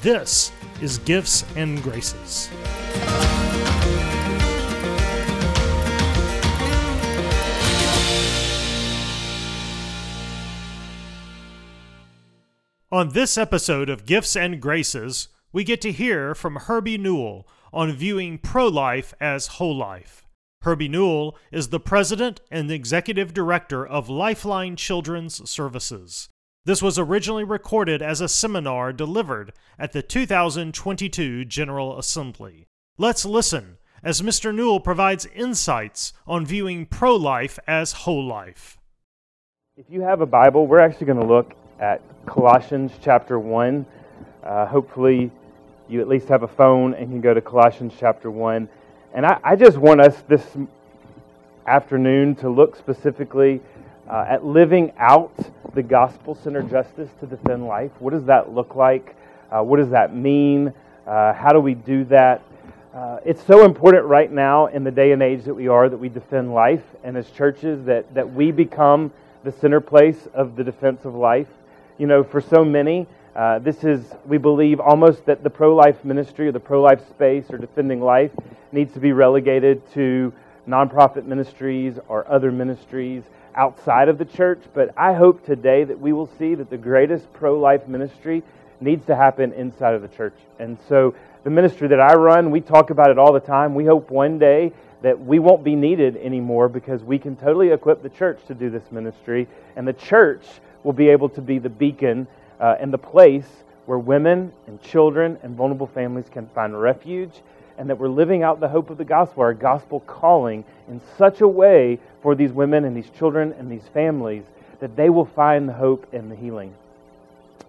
This is Gifts and Graces. On this episode of Gifts and Graces, we get to hear from Herbie Newell on viewing pro life as whole life. Herbie Newell is the president and executive director of Lifeline Children's Services. This was originally recorded as a seminar delivered at the 2022 General Assembly. Let's listen as Mr. Newell provides insights on viewing pro life as whole life. If you have a Bible, we're actually going to look at Colossians chapter 1. Uh, hopefully, you at least have a phone and can go to Colossians chapter 1. And I, I just want us this afternoon to look specifically uh, at living out the gospel centered justice to defend life. What does that look like? Uh, what does that mean? Uh, how do we do that? Uh, it's so important right now in the day and age that we are that we defend life, and as churches, that, that we become the center place of the defense of life. You know, for so many, uh, this is, we believe, almost that the pro life ministry or the pro life space or defending life needs to be relegated to nonprofit ministries or other ministries outside of the church, but I hope today that we will see that the greatest pro life ministry needs to happen inside of the church. And so, the ministry that I run, we talk about it all the time. We hope one day that we won't be needed anymore because we can totally equip the church to do this ministry, and the church will be able to be the beacon uh, and the place where women and children and vulnerable families can find refuge and that we're living out the hope of the gospel, our gospel calling, in such a way for these women and these children and these families that they will find the hope and the healing.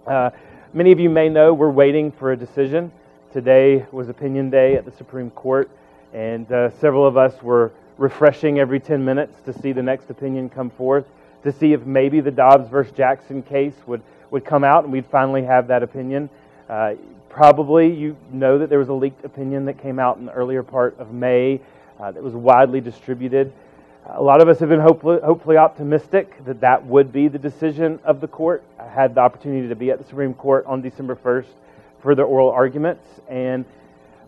Uh, many of you may know we're waiting for a decision. Today was opinion day at the Supreme Court, and uh, several of us were refreshing every 10 minutes to see the next opinion come forth, to see if maybe the Dobbs versus Jackson case would, would come out and we'd finally have that opinion. Uh, Probably you know that there was a leaked opinion that came out in the earlier part of May uh, that was widely distributed. A lot of us have been hopefully, hopefully optimistic that that would be the decision of the court. I had the opportunity to be at the Supreme Court on December 1st for the oral arguments and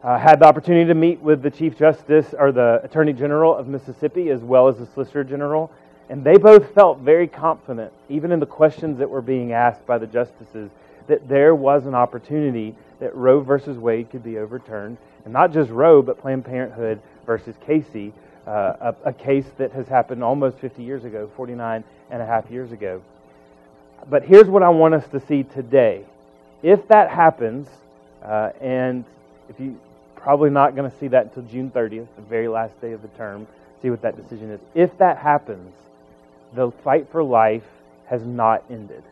uh, had the opportunity to meet with the Chief Justice or the Attorney General of Mississippi as well as the Solicitor General. And they both felt very confident, even in the questions that were being asked by the justices, that there was an opportunity that Roe versus Wade could be overturned. And not just Roe, but Planned Parenthood versus Casey, uh, a, a, case that has happened almost 50 years ago, 49 and a half years ago. But here's what I want us to see today. If that happens, uh, and if you probably not going to see that until June 30th, the very last day of the term, see what that decision is. If that happens, the fight for life has not ended.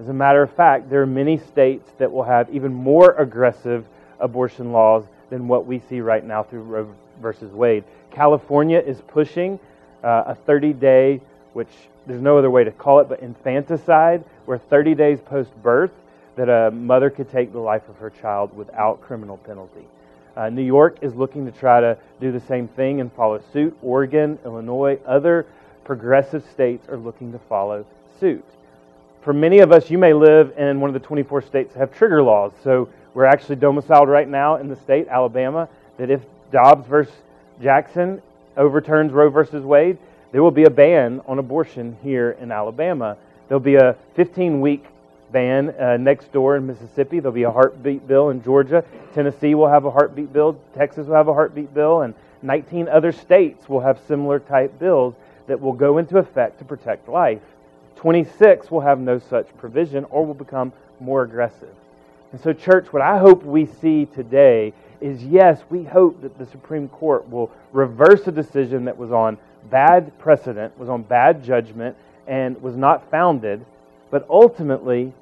As a matter of fact, there are many states that will have even more aggressive abortion laws than what we see right now through Roe versus Wade. California is pushing uh, a 30 day, which there's no other way to call it, but infanticide, where 30 days post birth, that a mother could take the life of her child without criminal penalty. Uh, New York is looking to try to do the same thing and follow suit. Oregon, Illinois, other progressive states are looking to follow suit for many of us, you may live in one of the 24 states that have trigger laws. So we're actually domiciled right now in the state, Alabama, that if Dobbs versus Jackson overturns Roe versus Wade, there will be a ban on abortion here in Alabama. There'll be a 15 week ban uh, next door in Mississippi. There'll be a heartbeat bill in Georgia. Tennessee will have a heartbeat bill. Texas will have a heartbeat bill. And 19 other states will have similar type bills that will go into effect to protect life. 26 will have no such provision or will become more aggressive. And so, church, what I hope we see today is yes, we hope that the Supreme Court will reverse a decision that was on bad precedent, was on bad judgment, and was not founded. But ultimately,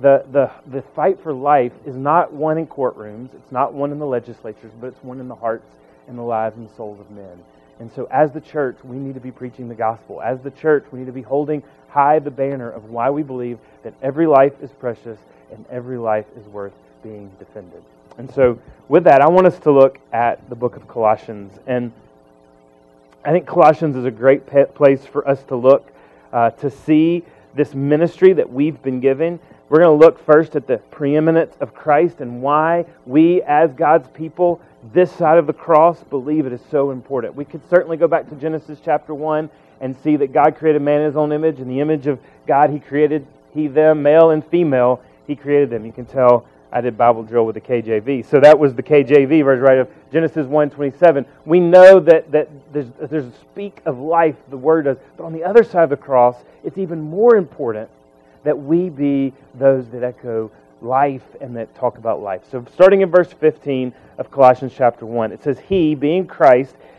the, the, the fight for life is not one in courtrooms, it's not one in the legislatures, but it's one in the hearts and the lives and souls of men. And so, as the church, we need to be preaching the gospel. As the church, we need to be holding high the banner of why we believe that every life is precious and every life is worth being defended. And so, with that, I want us to look at the book of Colossians. And I think Colossians is a great place for us to look uh, to see this ministry that we've been given. We're going to look first at the preeminence of Christ and why we, as God's people, this side of the cross, believe it is so important. We could certainly go back to Genesis chapter 1 and see that God created man in his own image. In the image of God, he created he, them, male and female. He created them. You can tell I did Bible drill with the KJV. So that was the KJV version, right, of Genesis 1.27. We know that, that there's, there's a speak of life, the Word does. But on the other side of the cross, it's even more important that we be those that echo life and that talk about life. So starting in verse 15 of Colossians chapter 1, it says, He, being Christ,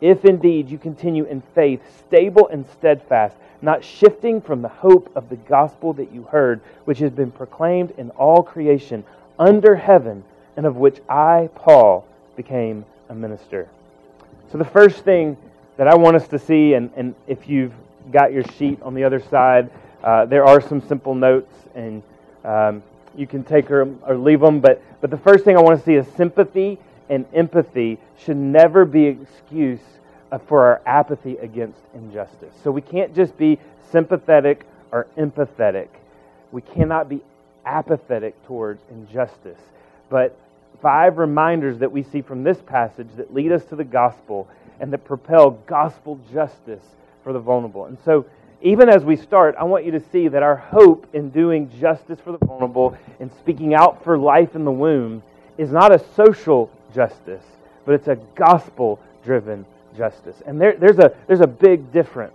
If indeed you continue in faith, stable and steadfast, not shifting from the hope of the gospel that you heard, which has been proclaimed in all creation under heaven, and of which I, Paul, became a minister. So, the first thing that I want us to see, and, and if you've got your sheet on the other side, uh, there are some simple notes, and um, you can take or, or leave them. But, but the first thing I want to see is sympathy and empathy should never be excuse uh, for our apathy against injustice. So we can't just be sympathetic or empathetic. We cannot be apathetic towards injustice. But five reminders that we see from this passage that lead us to the gospel and that propel gospel justice for the vulnerable. And so, even as we start, I want you to see that our hope in doing justice for the vulnerable and speaking out for life in the womb is not a social justice, but it's a gospel driven justice. And there, there's, a, there's a big difference.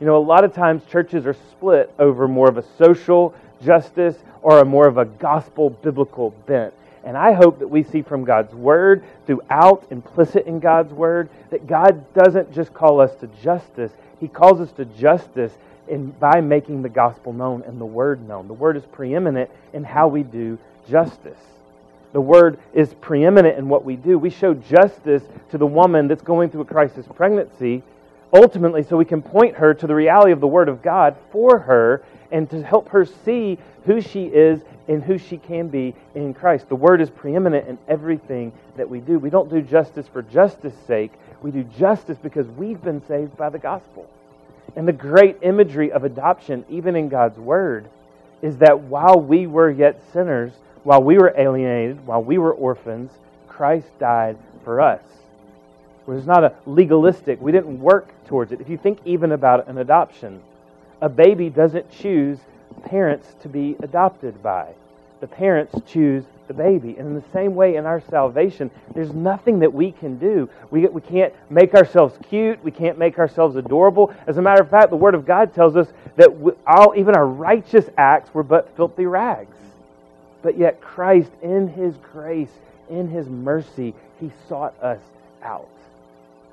You know, a lot of times churches are split over more of a social justice or a more of a gospel biblical bent. And I hope that we see from God's Word, throughout, implicit in God's Word, that God doesn't just call us to justice, He calls us to justice in, by making the gospel known and the Word known. The Word is preeminent in how we do justice the word is preeminent in what we do. We show justice to the woman that's going through a crisis pregnancy, ultimately, so we can point her to the reality of the word of God for her and to help her see who she is and who she can be in Christ. The word is preeminent in everything that we do. We don't do justice for justice sake. We do justice because we've been saved by the gospel. And the great imagery of adoption, even in God's word, is that while we were yet sinners, while we were alienated, while we were orphans, Christ died for us. It was not a legalistic, we didn't work towards it. If you think even about an adoption, a baby doesn't choose parents to be adopted by. The parents choose the baby. And in the same way, in our salvation, there's nothing that we can do. We, we can't make ourselves cute. We can't make ourselves adorable. As a matter of fact, the Word of God tells us that we, all, even our righteous acts were but filthy rags. But yet, Christ, in His grace, in His mercy, He sought us out.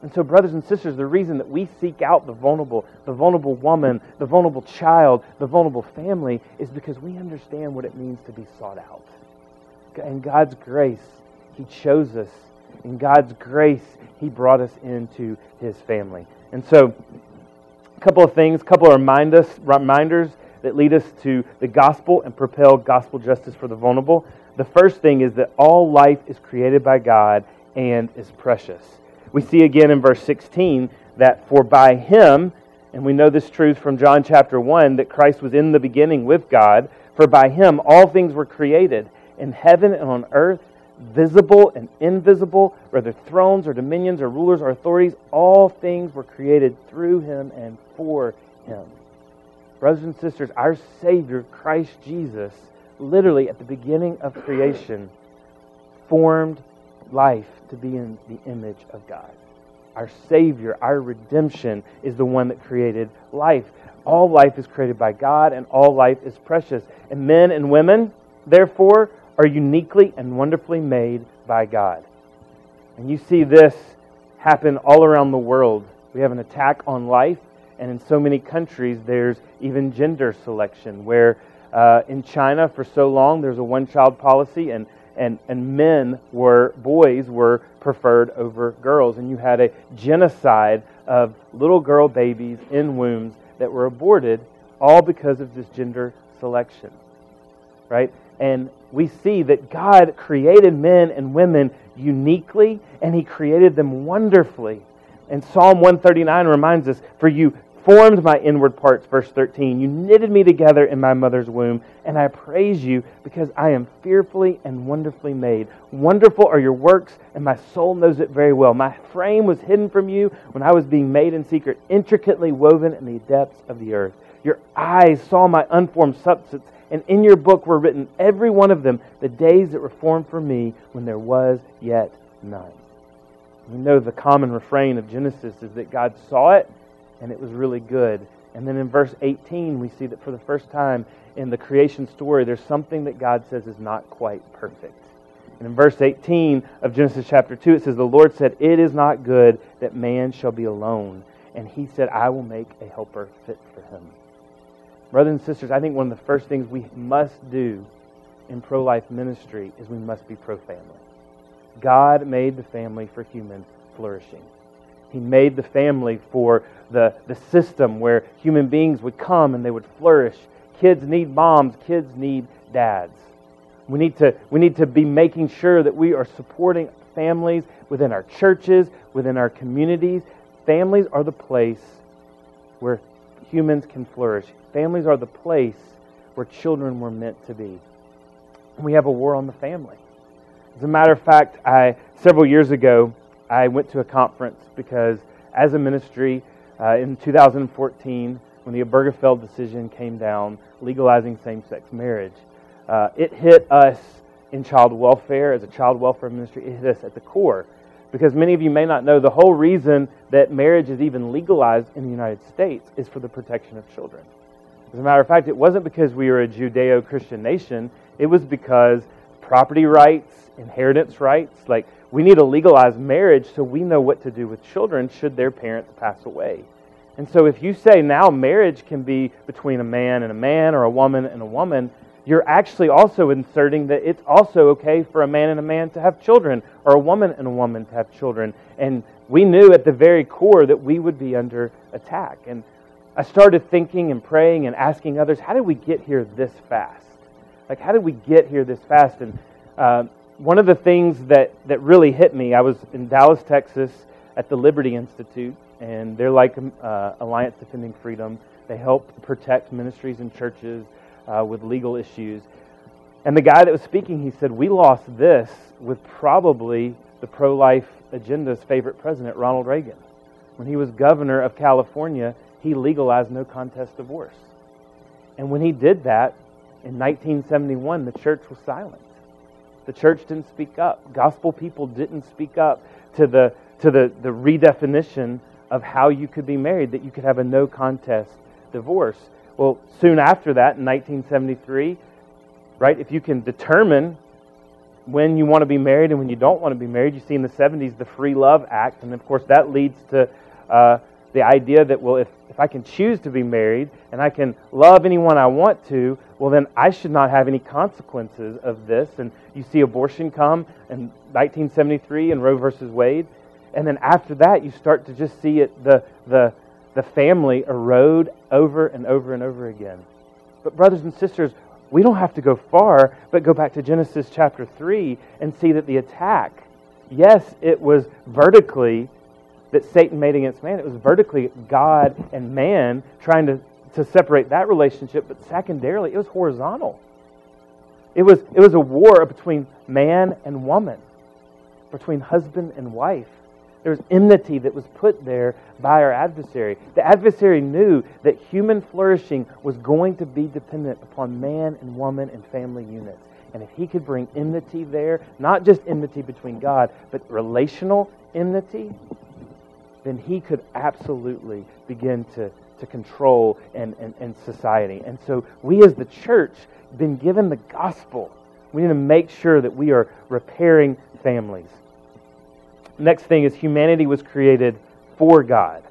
And so, brothers and sisters, the reason that we seek out the vulnerable, the vulnerable woman, the vulnerable child, the vulnerable family, is because we understand what it means to be sought out. In God's grace, He chose us. In God's grace, He brought us into His family. And so, a couple of things, a couple of remind us, reminders that lead us to the gospel and propel gospel justice for the vulnerable. The first thing is that all life is created by God and is precious. We see again in verse 16 that for by him, and we know this truth from John chapter 1, that Christ was in the beginning with God, for by him all things were created in heaven and on earth, visible and invisible, whether thrones or dominions or rulers or authorities, all things were created through him and for him. Brothers and sisters, our Savior, Christ Jesus, literally at the beginning of creation, formed life to be in the image of God. Our Savior, our redemption, is the one that created life. All life is created by God, and all life is precious. And men and women, therefore, are uniquely and wonderfully made by God. And you see this happen all around the world. We have an attack on life, and in so many countries, there's even gender selection, where uh, in China, for so long, there's a one child policy, and and, and men were, boys were preferred over girls. And you had a genocide of little girl babies in wombs that were aborted, all because of this gender selection. Right? And we see that God created men and women uniquely, and He created them wonderfully. And Psalm 139 reminds us, For you formed my inward parts, verse 13. You knitted me together in my mother's womb, and I praise you because I am fearfully and wonderfully made. Wonderful are your works, and my soul knows it very well. My frame was hidden from you when I was being made in secret, intricately woven in the depths of the earth. Your eyes saw my unformed substance, and in your book were written, every one of them, the days that were formed for me when there was yet none. We know the common refrain of Genesis is that God saw it and it was really good. And then in verse 18, we see that for the first time in the creation story, there's something that God says is not quite perfect. And in verse 18 of Genesis chapter 2, it says, The Lord said, It is not good that man shall be alone. And he said, I will make a helper fit for him. Brothers and sisters, I think one of the first things we must do in pro life ministry is we must be pro family. God made the family for human flourishing. He made the family for the, the system where human beings would come and they would flourish. Kids need moms, kids need dads. We need to, we need to be making sure that we are supporting families within our churches, within our communities. Families are the place where humans can flourish. Families are the place where children were meant to be. We have a war on the family. As a matter of fact, I several years ago I went to a conference because as a ministry uh, in 2014, when the Obergefell decision came down legalizing same sex marriage, uh, it hit us in child welfare, as a child welfare ministry, it hit us at the core. Because many of you may not know, the whole reason that marriage is even legalized in the United States is for the protection of children. As a matter of fact, it wasn't because we were a Judeo Christian nation, it was because property rights, inheritance rights, like we need to legalize marriage so we know what to do with children should their parents pass away. And so if you say now marriage can be between a man and a man or a woman and a woman, you're actually also inserting that it's also okay for a man and a man to have children or a woman and a woman to have children. And we knew at the very core that we would be under attack. And I started thinking and praying and asking others, how did we get here this fast? Like, how did we get here this fast? And uh, one of the things that, that really hit me, I was in Dallas, Texas at the Liberty Institute, and they're like uh, Alliance Defending Freedom. They help protect ministries and churches uh, with legal issues. And the guy that was speaking, he said, We lost this with probably the pro life agenda's favorite president, Ronald Reagan. When he was governor of California, he legalized no contest divorce. And when he did that in 1971, the church was silent. The church didn't speak up. Gospel people didn't speak up to the, to the, the redefinition of how you could be married, that you could have a no contest divorce. Well, soon after that, in 1973, right? If you can determine when you want to be married and when you don't want to be married, you see in the 70s the Free Love Act, and of course that leads to uh, the idea that, well, if, if I can choose to be married and I can love anyone I want to, well, then I should not have any consequences of this. And you see abortion come in 1973 in Roe versus Wade. And then after that, you start to just see it, the, the, the family erode over and over and over again. But, brothers and sisters, we don't have to go far, but go back to Genesis chapter 3 and see that the attack, yes, it was vertically that Satan made against man. It was vertically God and man trying to, to separate that relationship, but secondarily, it was horizontal. It was, it was a war between man and woman, between husband and wife. There was enmity that was put there by our adversary. The adversary knew that human flourishing was going to be dependent upon man and woman and family units. And if he could bring enmity there, not just enmity between God, but relational enmity, then he could absolutely begin to, to control and, and, and society. And so we as the church been given the gospel. We need to make sure that we are repairing families. Next thing is humanity was created for God.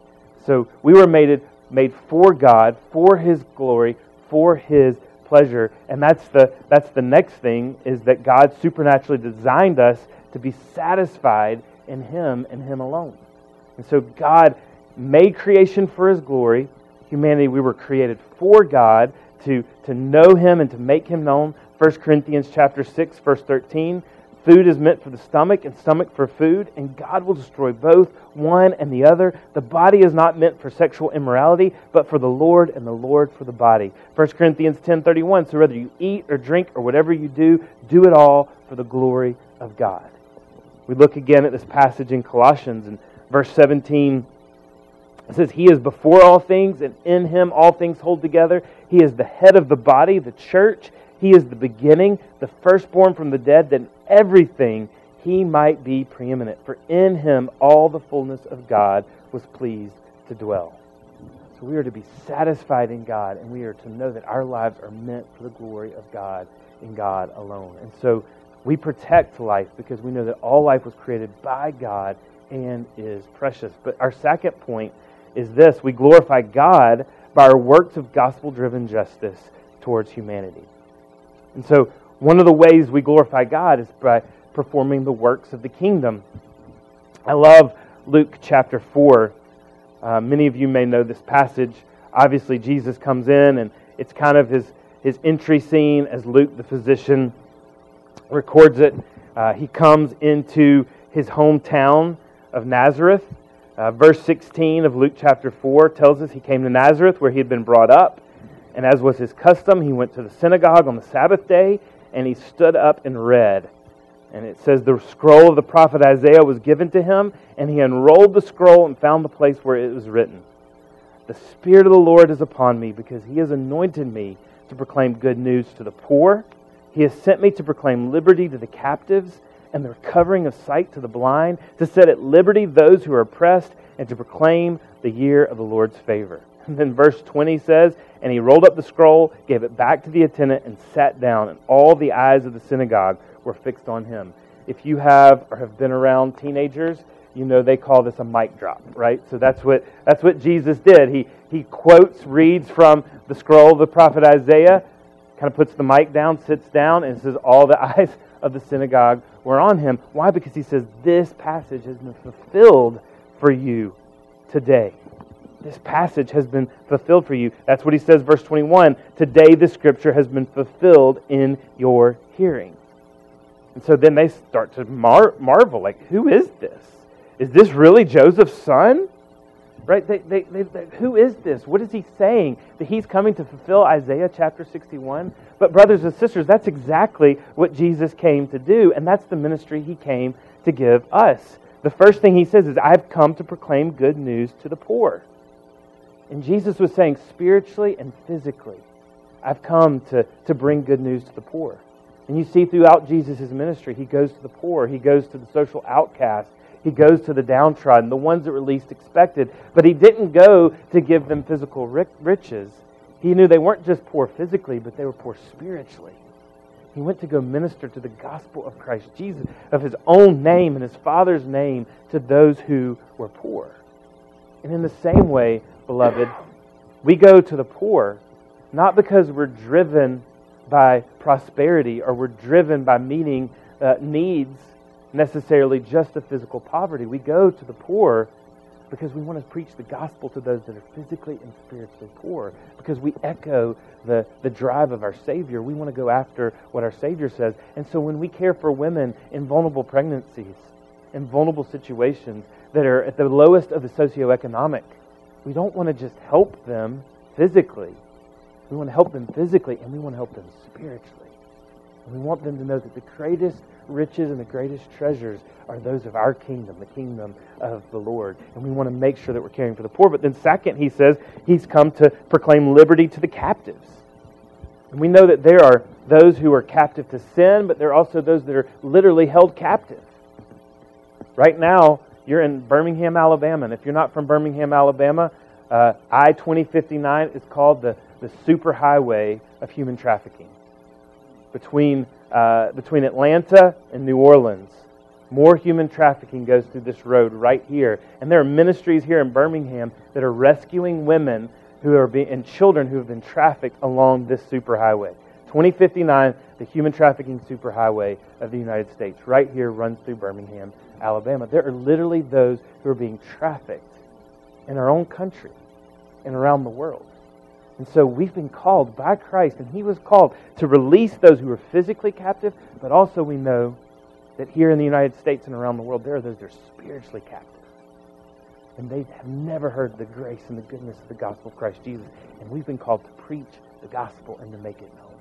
So we were made, made for God, for his glory, for his pleasure. And that's the, that's the next thing is that God supernaturally designed us to be satisfied in him and him alone. And so God made creation for his glory. Humanity, we were created for God to, to know him and to make him known. 1 Corinthians chapter 6, verse 13. Food is meant for the stomach and stomach for food, and God will destroy both one and the other. The body is not meant for sexual immorality, but for the Lord, and the Lord for the body. 1 Corinthians 10:31. So whether you eat or drink or whatever you do, do it all for the glory of God. We look again at this passage in Colossians and verse 17 it says, He is before all things, and in Him all things hold together. He is the head of the body, the church. He is the beginning, the firstborn from the dead, that in everything He might be preeminent. For in Him all the fullness of God was pleased to dwell. So we are to be satisfied in God, and we are to know that our lives are meant for the glory of God in God alone. And so we protect life because we know that all life was created by God and is precious. But our second point is this we glorify God by our works of gospel driven justice towards humanity. And so, one of the ways we glorify God is by performing the works of the kingdom. I love Luke chapter 4. Uh, many of you may know this passage. Obviously, Jesus comes in, and it's kind of his, his entry scene as Luke, the physician, records it. Uh, he comes into his hometown of Nazareth. Uh, verse 16 of Luke chapter 4 tells us he came to Nazareth where he had been brought up. And as was his custom, he went to the synagogue on the Sabbath day and he stood up and read. And it says the scroll of the prophet Isaiah was given to him, and he unrolled the scroll and found the place where it was written The Spirit of the Lord is upon me because he has anointed me to proclaim good news to the poor. He has sent me to proclaim liberty to the captives and the recovering of sight to the blind, to set at liberty those who are oppressed, and to proclaim the year of the Lord's favor. And then verse 20 says, And he rolled up the scroll, gave it back to the attendant, and sat down, and all the eyes of the synagogue were fixed on him. If you have or have been around teenagers, you know they call this a mic drop, right? So that's what that's what Jesus did. He he quotes, reads from the scroll of the prophet Isaiah, kind of puts the mic down, sits down, and says, All the eyes of the synagogue were on him. Why? Because he says, This passage has been fulfilled for you today. This passage has been fulfilled for you. That's what he says, verse 21. Today the scripture has been fulfilled in your hearing. And so then they start to mar- marvel like, who is this? Is this really Joseph's son? Right? They, they, they, who is this? What is he saying? That he's coming to fulfill Isaiah chapter 61? But, brothers and sisters, that's exactly what Jesus came to do, and that's the ministry he came to give us. The first thing he says is, I've come to proclaim good news to the poor. And Jesus was saying, spiritually and physically, I've come to, to bring good news to the poor. And you see throughout Jesus' ministry, he goes to the poor, he goes to the social outcast, he goes to the downtrodden, the ones that were least expected. But he didn't go to give them physical riches. He knew they weren't just poor physically, but they were poor spiritually. He went to go minister to the gospel of Christ Jesus, of his own name and his Father's name to those who were poor. And in the same way, beloved, we go to the poor not because we're driven by prosperity or we're driven by meeting uh, needs necessarily just of physical poverty. We go to the poor because we want to preach the gospel to those that are physically and spiritually poor, because we echo the, the drive of our Savior. We want to go after what our Savior says. And so when we care for women in vulnerable pregnancies, in vulnerable situations that are at the lowest of the socioeconomic, we don't want to just help them physically. We want to help them physically, and we want to help them spiritually. And we want them to know that the greatest riches and the greatest treasures are those of our kingdom, the kingdom of the Lord. And we want to make sure that we're caring for the poor. But then, second, he says he's come to proclaim liberty to the captives. And we know that there are those who are captive to sin, but there are also those that are literally held captive. Right now, you're in Birmingham, Alabama. And if you're not from Birmingham, Alabama, uh, I 2059 is called the, the superhighway of human trafficking. Between, uh, between Atlanta and New Orleans, more human trafficking goes through this road right here. And there are ministries here in Birmingham that are rescuing women who are being, and children who have been trafficked along this superhighway. 2059, the human trafficking superhighway of the United States, right here runs through Birmingham, Alabama. There are literally those who are being trafficked in our own country and around the world. And so we've been called by Christ, and He was called to release those who are physically captive, but also we know that here in the United States and around the world, there are those that are spiritually captive. And they have never heard the grace and the goodness of the gospel of Christ Jesus. And we've been called to preach the gospel and to make it known.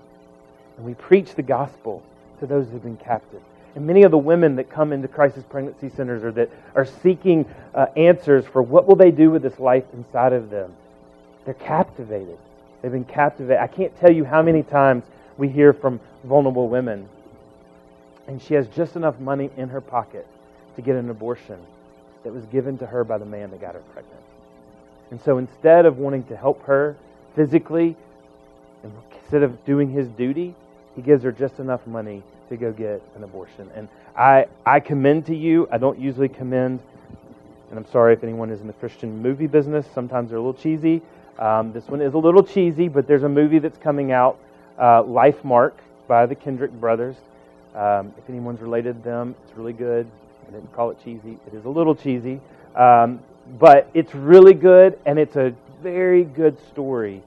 And we preach the gospel to those who've been captive. And many of the women that come into crisis pregnancy centers or that are seeking uh, answers for what will they do with this life inside of them, they're captivated. They've been captivated. I can't tell you how many times we hear from vulnerable women and she has just enough money in her pocket to get an abortion that was given to her by the man that got her pregnant. And so instead of wanting to help her physically, instead of doing his duty, he gives her just enough money to go get an abortion. And I, I commend to you, I don't usually commend, and I'm sorry if anyone is in the Christian movie business, sometimes they're a little cheesy. Um, this one is a little cheesy, but there's a movie that's coming out, uh, Lifemark, by the Kendrick brothers. Um, if anyone's related to them, it's really good. I didn't call it cheesy. It is a little cheesy. Um, but it's really good, and it's a very good story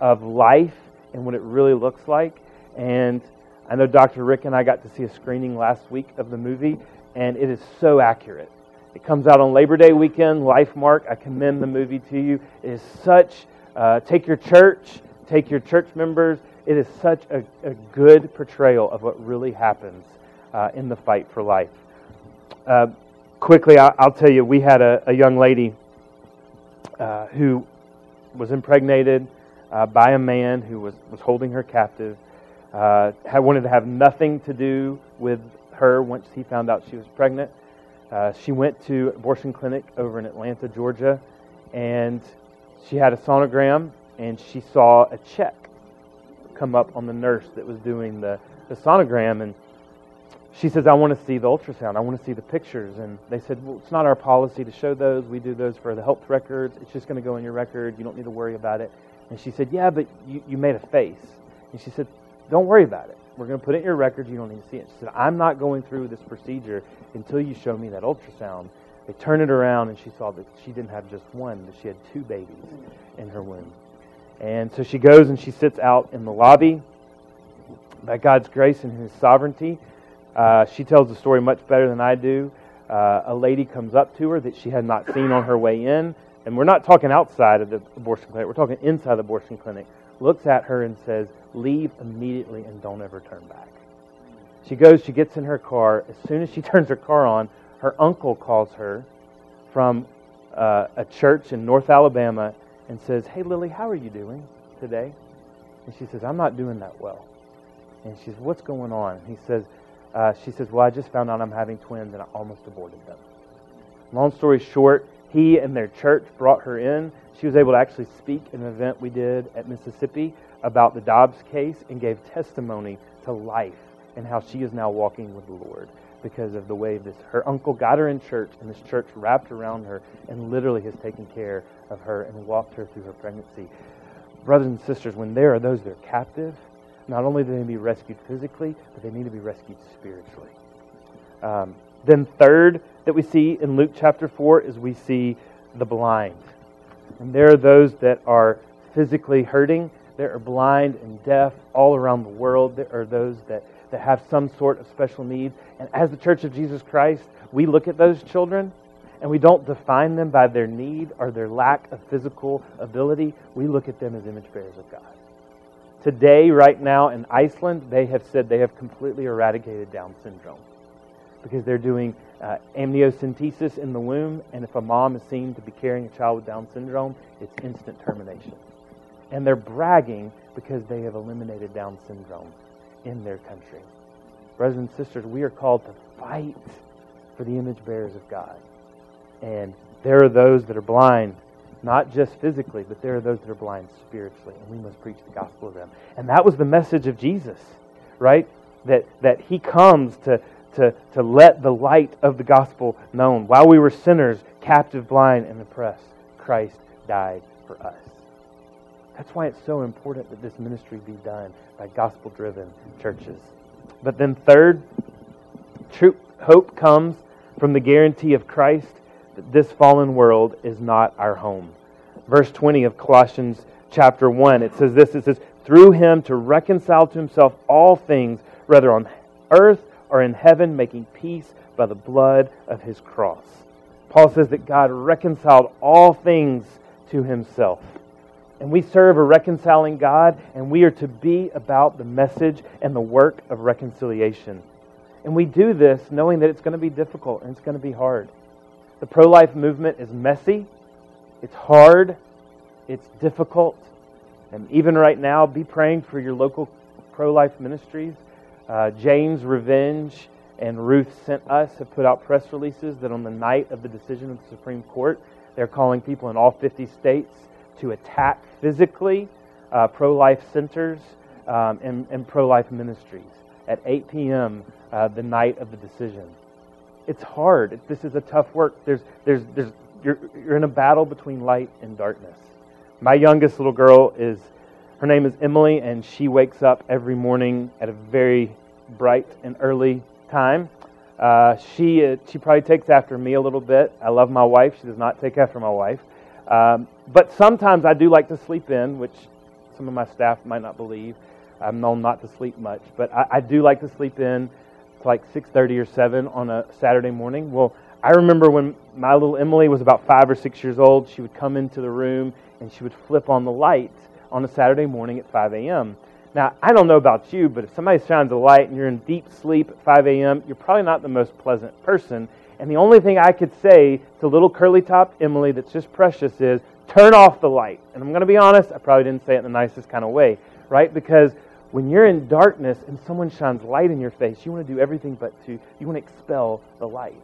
of life and what it really looks like. And I know Dr. Rick and I got to see a screening last week of the movie, and it is so accurate. It comes out on Labor Day weekend, Lifemark. I commend the movie to you. It is such, uh, take your church, take your church members, it is such a, a good portrayal of what really happens uh, in the fight for life. Uh, quickly, I'll, I'll, tell you, we had a, a young lady uh, who was impregnated uh, by a man who was, was holding her captive, uh, had wanted to have nothing to do with her once he found out she was pregnant. She went to abortion clinic over in Atlanta, Georgia, and she had a sonogram and she saw a check come up on the nurse that was doing the, the sonogram. And she says, I want to see the ultrasound. I want to see the pictures. And they said, Well, it's not our policy to show those. We do those for the health records. It's just going to go in your record. You don't need to worry about it. And she said, Yeah, but you, you made a face. And she said, Don't worry about it. We're going to put it in your records. You don't need to see it. She said, I'm not going through this procedure until you show me that ultrasound. They turned it around, and she saw that she didn't have just one, but she had two babies in her womb. And so she goes and she sits out in the lobby. By God's grace and His sovereignty, uh, she tells the story much better than I do. Uh, a lady comes up to her that she had not seen on her way in, and we're not talking outside of the abortion clinic, we're talking inside the abortion clinic, looks at her and says, Leave immediately and don't ever turn back. She goes, she gets in her car. As soon as she turns her car on, her uncle calls her from uh, a church in North Alabama and says, Hey, Lily, how are you doing today? And she says, I'm not doing that well. And she says, What's going on? He says, uh, She says, Well, I just found out I'm having twins and I almost aborted them. Long story short, he and their church brought her in. She was able to actually speak at an event we did at Mississippi about the Dobbs case and gave testimony to life and how she is now walking with the Lord because of the way this her uncle got her in church and this church wrapped around her and literally has taken care of her and walked her through her pregnancy. Brothers and sisters, when there are those that are captive, not only do they need to be rescued physically, but they need to be rescued spiritually. Um, then, third, that we see in Luke chapter 4 is we see the blind. And there are those that are physically hurting, there are blind and deaf all around the world. There are those that, that have some sort of special needs. And as the Church of Jesus Christ, we look at those children and we don't define them by their need or their lack of physical ability. We look at them as image bearers of God. Today, right now in Iceland, they have said they have completely eradicated Down syndrome because they're doing uh, amniocentesis in the womb, and if a mom is seen to be carrying a child with Down syndrome, it's instant termination. And they're bragging because they have eliminated Down syndrome in their country. Brothers and sisters, we are called to fight for the image bearers of God. And there are those that are blind, not just physically, but there are those that are blind spiritually, and we must preach the gospel to them. And that was the message of Jesus, right? That, that he comes to, to, to let the light of the gospel known. While we were sinners, captive, blind, and oppressed, Christ died for us. That's why it's so important that this ministry be done by gospel driven churches. But then, third, true hope comes from the guarantee of Christ that this fallen world is not our home. Verse 20 of Colossians chapter 1, it says this it says, Through him to reconcile to himself all things, whether on earth or in heaven, making peace by the blood of his cross. Paul says that God reconciled all things to himself. And we serve a reconciling God, and we are to be about the message and the work of reconciliation. And we do this knowing that it's going to be difficult and it's going to be hard. The pro life movement is messy, it's hard, it's difficult. And even right now, be praying for your local pro life ministries. Uh, Jane's Revenge and Ruth Sent Us have put out press releases that on the night of the decision of the Supreme Court, they're calling people in all 50 states to attack physically uh, pro life centers um, and, and pro life ministries at 8 p.m. Uh, the night of the decision. It's hard. This is a tough work. There's, there's, there's, you're, you're in a battle between light and darkness. My youngest little girl is, her name is Emily, and she wakes up every morning at a very bright and early time. Uh, she, uh, she probably takes after me a little bit. I love my wife. She does not take after my wife. Um, but sometimes I do like to sleep in, which some of my staff might not believe. I'm known not to sleep much, but I, I do like to sleep in to like 6:30 or 7 on a Saturday morning. Well, I remember when my little Emily was about five or six years old, she would come into the room and she would flip on the light on a Saturday morning at 5 a.m. Now, I don't know about you, but if somebody shines a light and you're in deep sleep at 5 a.m., you're probably not the most pleasant person. And the only thing I could say to little curly top Emily that's just precious is turn off the light. And I'm going to be honest, I probably didn't say it in the nicest kind of way, right? Because when you're in darkness and someone shines light in your face, you want to do everything but to, you want to expel the light.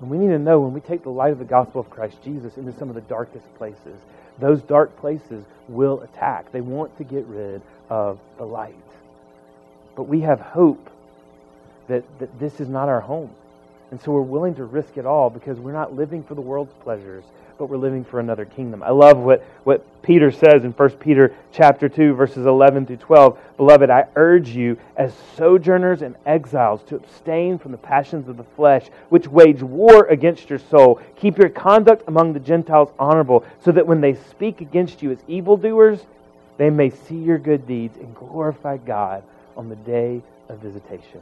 And we need to know when we take the light of the gospel of Christ Jesus into some of the darkest places, those dark places will attack. They want to get rid of the light. But we have hope that, that this is not our home. And so we're willing to risk it all because we're not living for the world's pleasures, but we're living for another kingdom. I love what, what Peter says in 1 Peter chapter 2, verses 11 through 12. Beloved, I urge you as sojourners and exiles to abstain from the passions of the flesh, which wage war against your soul. Keep your conduct among the Gentiles honorable, so that when they speak against you as evildoers, they may see your good deeds and glorify God on the day of visitation.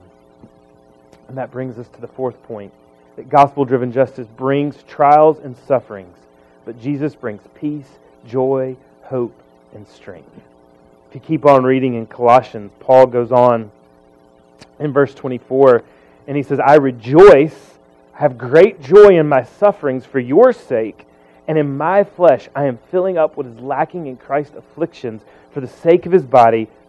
And that brings us to the fourth point that gospel driven justice brings trials and sufferings, but Jesus brings peace, joy, hope, and strength. If you keep on reading in Colossians, Paul goes on in verse 24, and he says, I rejoice, I have great joy in my sufferings for your sake, and in my flesh I am filling up what is lacking in Christ's afflictions for the sake of his body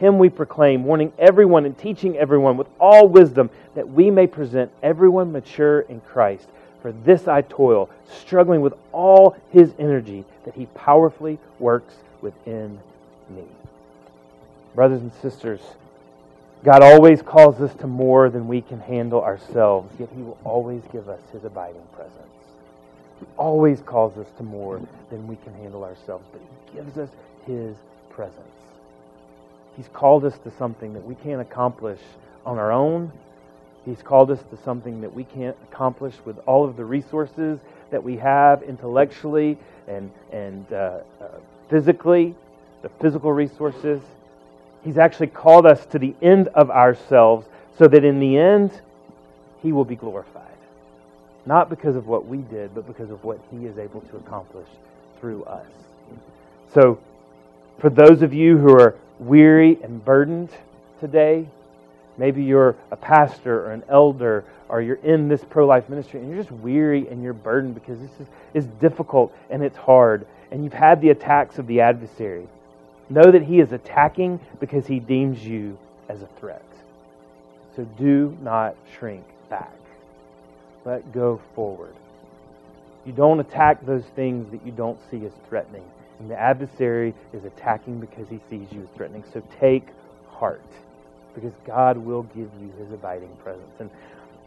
Him we proclaim, warning everyone and teaching everyone with all wisdom, that we may present everyone mature in Christ. For this I toil, struggling with all his energy, that he powerfully works within me. Brothers and sisters, God always calls us to more than we can handle ourselves, yet he will always give us his abiding presence. He always calls us to more than we can handle ourselves, but he gives us his presence. He's called us to something that we can't accomplish on our own. He's called us to something that we can't accomplish with all of the resources that we have intellectually and, and uh, uh, physically, the physical resources. He's actually called us to the end of ourselves so that in the end, He will be glorified. Not because of what we did, but because of what He is able to accomplish through us. So, for those of you who are weary and burdened today. Maybe you're a pastor or an elder or you're in this pro life ministry and you're just weary and you're burdened because this is, is difficult and it's hard and you've had the attacks of the adversary. Know that he is attacking because he deems you as a threat. So do not shrink back, but go forward. You don't attack those things that you don't see as threatening. And the adversary is attacking because he sees you as threatening. So take heart, because God will give you his abiding presence. And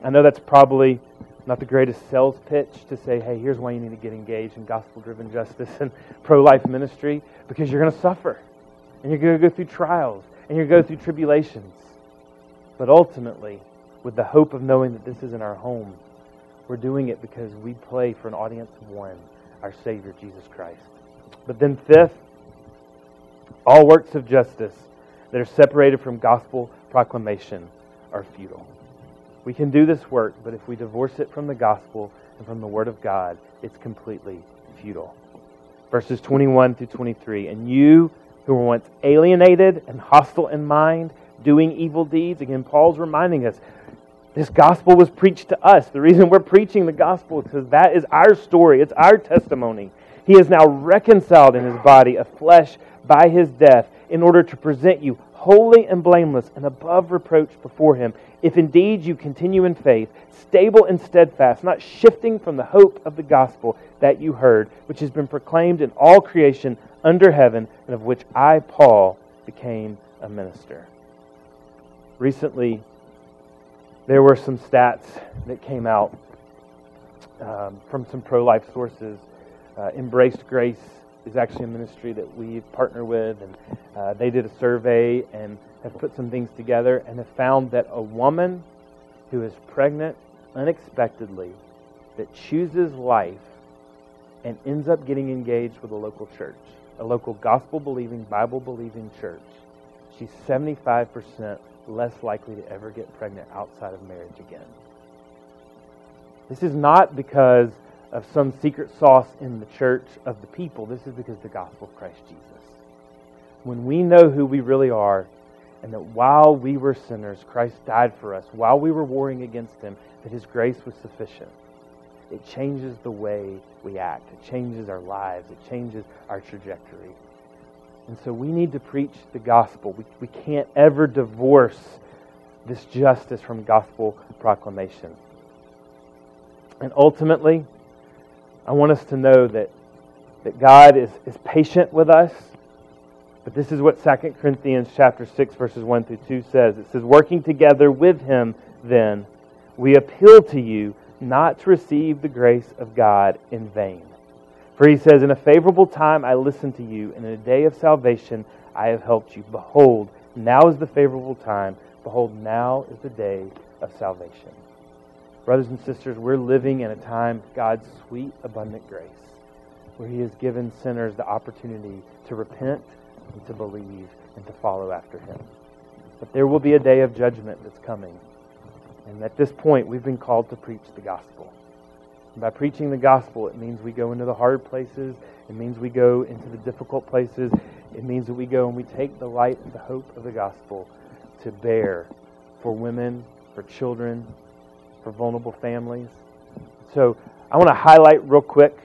I know that's probably not the greatest sales pitch to say, hey, here's why you need to get engaged in gospel driven justice and pro life ministry, because you're going to suffer. And you're going to go through trials. And you're going to go through tribulations. But ultimately, with the hope of knowing that this isn't our home, we're doing it because we play for an audience of one, our Savior, Jesus Christ. But then, fifth, all works of justice that are separated from gospel proclamation are futile. We can do this work, but if we divorce it from the gospel and from the word of God, it's completely futile. Verses 21 through 23. And you who were once alienated and hostile in mind, doing evil deeds, again, Paul's reminding us this gospel was preached to us. The reason we're preaching the gospel is because that is our story, it's our testimony. He is now reconciled in his body of flesh by his death in order to present you holy and blameless and above reproach before him. If indeed you continue in faith, stable and steadfast, not shifting from the hope of the gospel that you heard, which has been proclaimed in all creation under heaven, and of which I, Paul, became a minister. Recently, there were some stats that came out um, from some pro life sources uh, Embrace Grace is actually a ministry that we partner with, and uh, they did a survey and have put some things together and have found that a woman who is pregnant unexpectedly, that chooses life and ends up getting engaged with a local church, a local gospel believing, Bible believing church, she's 75% less likely to ever get pregnant outside of marriage again. This is not because of some secret sauce in the church of the people. This is because the gospel of Christ Jesus. When we know who we really are, and that while we were sinners, Christ died for us, while we were warring against him, that his grace was sufficient. It changes the way we act. It changes our lives. It changes our trajectory. And so we need to preach the gospel. We, we can't ever divorce this justice from gospel proclamation. And ultimately, I want us to know that, that God is, is patient with us. But this is what 2 Corinthians chapter 6 verses 1 through 2 says. It says, "Working together with him then, we appeal to you not to receive the grace of God in vain." For he says, "In a favorable time I listened to you, and in a day of salvation I have helped you. Behold, now is the favorable time. Behold, now is the day of salvation." Brothers and sisters, we're living in a time of God's sweet, abundant grace, where He has given sinners the opportunity to repent and to believe and to follow after Him. But there will be a day of judgment that's coming. And at this point, we've been called to preach the gospel. And by preaching the gospel, it means we go into the hard places. It means we go into the difficult places. It means that we go and we take the light and the hope of the gospel to bear for women, for children, for vulnerable families. So I want to highlight real quick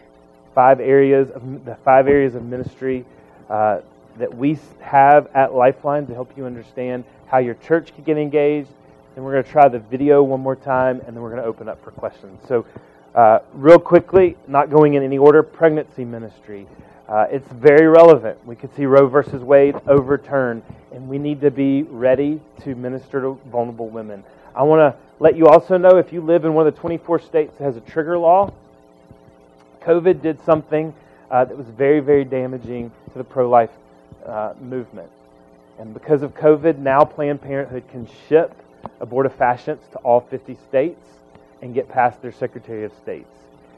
five areas of the five areas of ministry uh, that we have at Lifeline to help you understand how your church can get engaged. And we're going to try the video one more time, and then we're going to open up for questions. So, uh, real quickly, not going in any order, pregnancy ministry. Uh, it's very relevant. We could see Roe versus Wade overturned, and we need to be ready to minister to vulnerable women. I want to let you also know if you live in one of the 24 states that has a trigger law, COVID did something uh, that was very, very damaging to the pro life uh, movement. And because of COVID, now Planned Parenthood can ship abortifacients to all 50 states and get past their Secretary of States.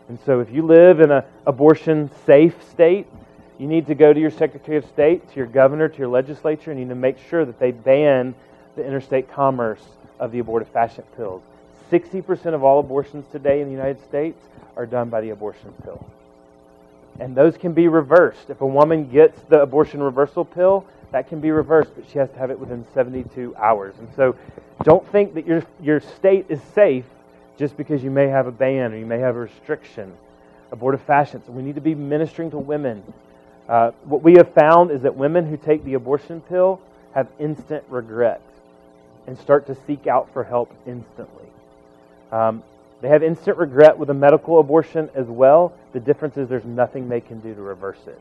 And so if you live in an abortion safe state, you need to go to your Secretary of State, to your governor, to your legislature, and you need to make sure that they ban the interstate commerce of the abortifacient pills. 60% of all abortions today in the United States are done by the abortion pill. And those can be reversed. If a woman gets the abortion reversal pill, that can be reversed, but she has to have it within 72 hours. And so don't think that your, your state is safe just because you may have a ban or you may have a restriction. Abortifacients. We need to be ministering to women. Uh, what we have found is that women who take the abortion pill have instant regret and start to seek out for help instantly. Um, they have instant regret with a medical abortion as well. The difference is there's nothing they can do to reverse it.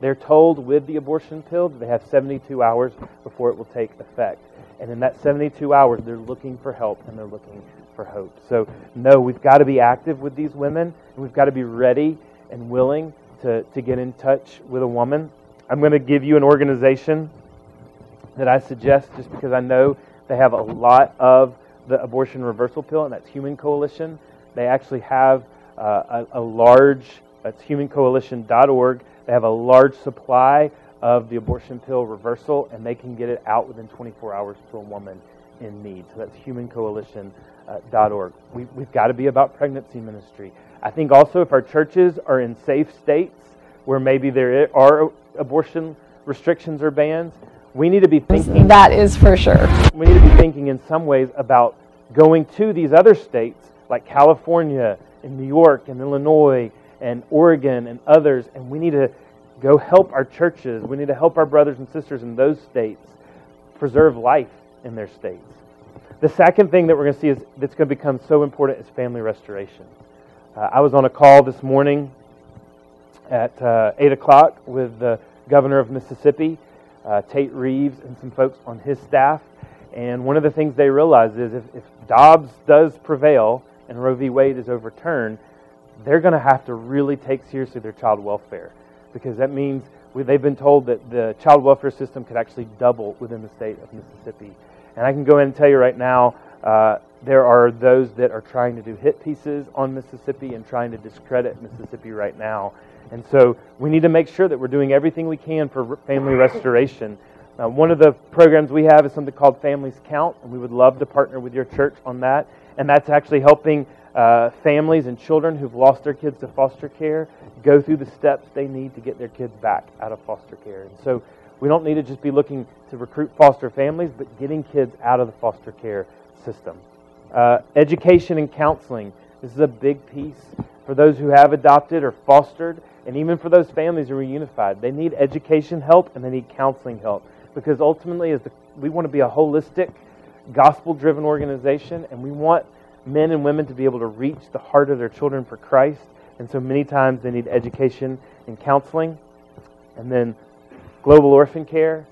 They're told with the abortion pill that they have 72 hours before it will take effect. And in that 72 hours, they're looking for help and they're looking for hope. So, no, we've got to be active with these women and we've got to be ready and willing to, to get in touch with a woman. I'm going to give you an organization that I suggest just because I know they have a lot of the abortion reversal pill, and that's Human Coalition. They actually have uh, a, a, large, that's humancoalition.org. They have a large supply of the abortion pill reversal, and they can get it out within 24 hours to a woman in need. So that's humancoalition.org. We, we've got to be about pregnancy ministry. I think also if our churches are in safe states where maybe there are abortion restrictions or bans, we need to be thinking. That is for sure. We need to be thinking in some ways about going to these other states like California and New York and Illinois and Oregon and others, and we need to go help our churches. We need to help our brothers and sisters in those states preserve life in their states. The second thing that we're going to see is that's going to become so important is family restoration. Uh, I was on a call this morning at uh, 8 o'clock with the governor of Mississippi, uh, Tate Reeves and some folks on his staff. And one of the things they realize is if, if Dobbs does prevail and Roe v. Wade is overturned, they're going to have to really take seriously their child welfare because that means we, they've been told that the child welfare system could actually double within the state of Mississippi. And I can go in and tell you right now, uh, there are those that are trying to do hit pieces on Mississippi and trying to discredit Mississippi right now. And so we need to make sure that we're doing everything we can for family restoration. One of the programs we have is something called Families Count, and we would love to partner with your church on that. And that's actually helping uh, families and children who've lost their kids to foster care go through the steps they need to get their kids back out of foster care. And so we don't need to just be looking to recruit foster families, but getting kids out of the foster care system. Uh, education and counseling. This is a big piece for those who have adopted or fostered and even for those families who are reunified, they need education help and they need counseling help. Because ultimately, as the, we want to be a holistic, gospel driven organization, and we want men and women to be able to reach the heart of their children for Christ. And so many times they need education and counseling. And then global orphan care.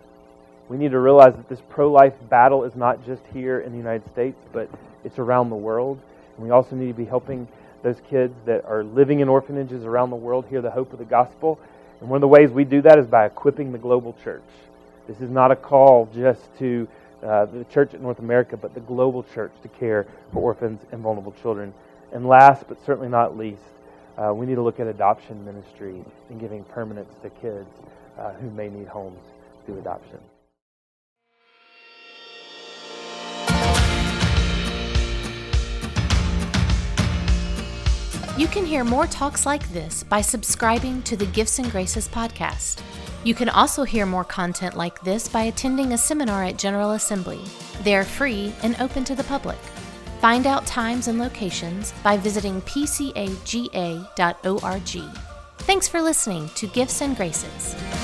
We need to realize that this pro life battle is not just here in the United States, but it's around the world. And we also need to be helping those kids that are living in orphanages around the world hear the hope of the gospel. And one of the ways we do that is by equipping the global church. This is not a call just to uh, the church in North America, but the global church to care for orphans and vulnerable children. And last, but certainly not least, uh, we need to look at adoption ministry and giving permanence to kids uh, who may need homes through adoption. You can hear more talks like this by subscribing to the Gifts and Graces podcast. You can also hear more content like this by attending a seminar at General Assembly. They are free and open to the public. Find out times and locations by visiting pcaga.org. Thanks for listening to Gifts and Graces.